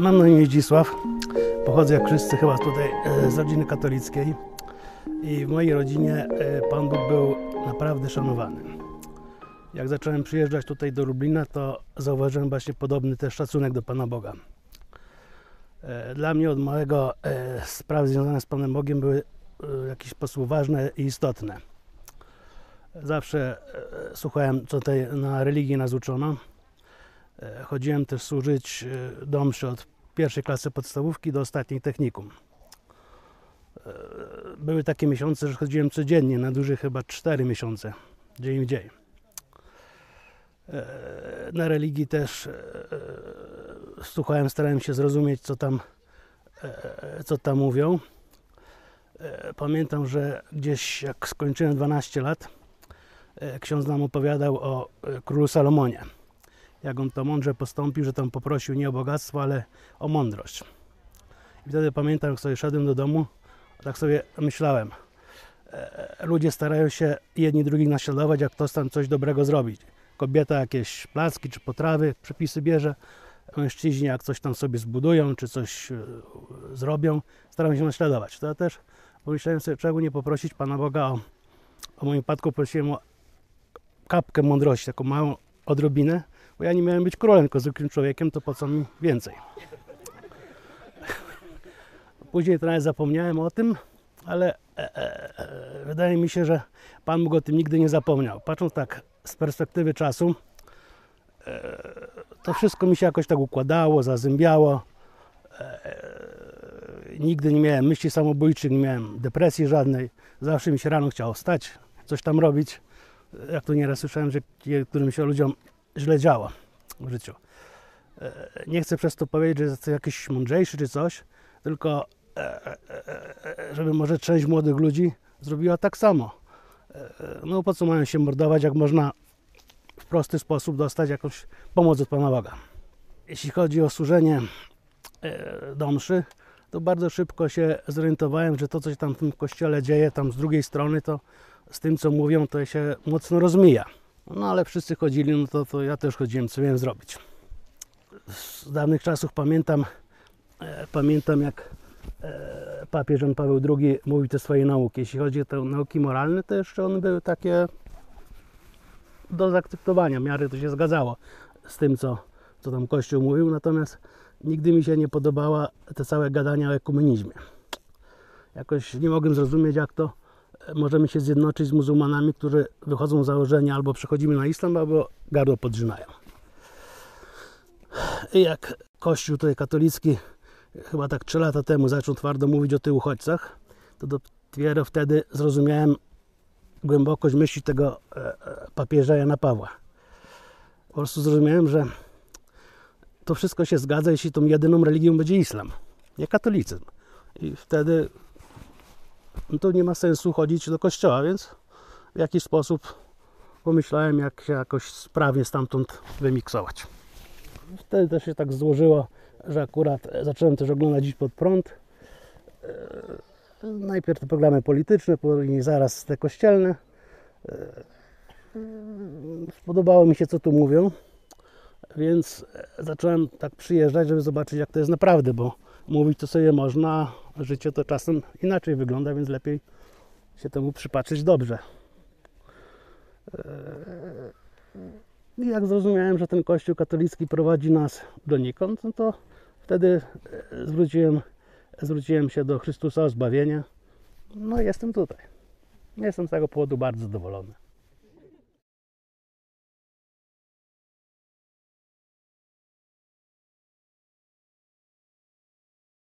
Mam na imię Zdzisław. Pochodzę jak wszyscy chyba tutaj e, z rodziny katolickiej. I w mojej rodzinie e, Pan Bóg był naprawdę szanowany. Jak zacząłem przyjeżdżać tutaj do Lublina, to zauważyłem właśnie podobny też szacunek do Pana Boga. E, Dla mnie od małego sprawy związane z Panem Bogiem były w jakiś sposób ważne i istotne. Zawsze słuchałem, co tutaj na religii nas uczono. Chodziłem też służyć do mszy od pierwszej klasy podstawówki do ostatniej technikum. E, Były takie miesiące, że chodziłem codziennie, na dłużej chyba 4 miesiące, dzień w dzień. E, Na religii też e, słuchałem, starałem się zrozumieć, co tam, co tam mówią. Pamiętam, że gdzieś jak skończyłem 12 lat, ksiądz nam opowiadał o królu Salomonie. Jak on to mądrze postąpił, że tam poprosił nie o bogactwo, ale o mądrość. I wtedy pamiętam, jak sobie szedłem do domu, tak sobie myślałem. e, Ludzie starają się jedni drugich naśladować, jak ktoś tam coś dobrego zrobić. Kobieta jakieś placki czy potrawy, przepisy bierze. Mężczyźni jak coś tam sobie zbudują, czy coś e, zrobią, starają się naśladować. To ja też pomyślałem sobie, czego nie poprosić Pana Boga o, o moim upadku prosiłem o kapkę mądrości, taką małą odrobinę, bo ja nie miałem być królem, tylko zwykłym człowiekiem, to po co mi więcej. Później trochę zapomniałem o tym, ale e, e, e, wydaje mi się, że Pan Bóg o tym nigdy nie zapomniał. Patrząc tak z perspektywy czasu, e, to wszystko mi się jakoś tak układało, zazębiało. E, nigdy nie miałem myśli samobójczych, nie miałem depresji żadnej. Zawsze mi się rano chciało wstać, coś tam robić. Jak to nieraz słyszałem, że niektórym się ludziom źle działo w życiu. E, Nie chcę przez to powiedzieć, że jestem jakiś mądrzejszy czy coś, tylko e, e, żeby może część młodych ludzi zrobiła tak samo. No po co mają się mordować, jak można w prosty sposób dostać jakąś pomoc od Pana Boga. Jeśli chodzi o służenie e, do mszy, to bardzo szybko się zorientowałem, że to, co się tam w tym kościele dzieje, tam z drugiej strony, to z tym, co mówią, to się mocno rozmija. No ale wszyscy chodzili, no to, to ja też chodziłem, co miałem zrobić. Z dawnych czasów pamiętam, e, pamiętam jak e, papież Jan Paweł II mówił te swoje nauki. Jeśli chodzi o te nauki moralne, to jeszcze one były takie do zaakceptowania, w miarę to się zgadzało z tym, co, co tam Kościół mówił, natomiast nigdy mi się nie podobała te całe gadania o ekumenizmie. Jakoś nie mogłem zrozumieć, jak to możemy się zjednoczyć z muzułmanami, którzy wychodzą z założenia albo przechodzimy na islam, albo gardło podrzynają. I jak Kościół tutaj katolicki chyba tak 3 lata temu zaczął twardo mówić o tych uchodźcach, to dopiero wtedy zrozumiałem głębokość myśli tego e, e, papieża Jana Pawła. Po prostu zrozumiałem, że to wszystko się zgadza, jeśli tą jedyną religią będzie islam, nie katolicyzm. I wtedy to nie ma sensu chodzić do kościoła, więc w jakiś sposób pomyślałem, jak się jakoś sprawnie stamtąd wymiksować. Wtedy też się tak złożyło, że akurat zacząłem też oglądać Dziś pod prąd. E, Najpierw te programy polityczne, później zaraz te kościelne. E, Spodobało mi się, co tu mówią, więc zacząłem tak przyjeżdżać, żeby zobaczyć, jak to jest naprawdę, bo mówić to sobie można, życie to czasem inaczej wygląda, więc lepiej się temu przypatrzeć dobrze. I jak zrozumiałem, że ten Kościół katolicki prowadzi nas donikąd, no to wtedy e, zwróciłem, zwróciłem się do Chrystusa o zbawienie. No i jestem tutaj. Jestem z tego powodu bardzo zadowolony.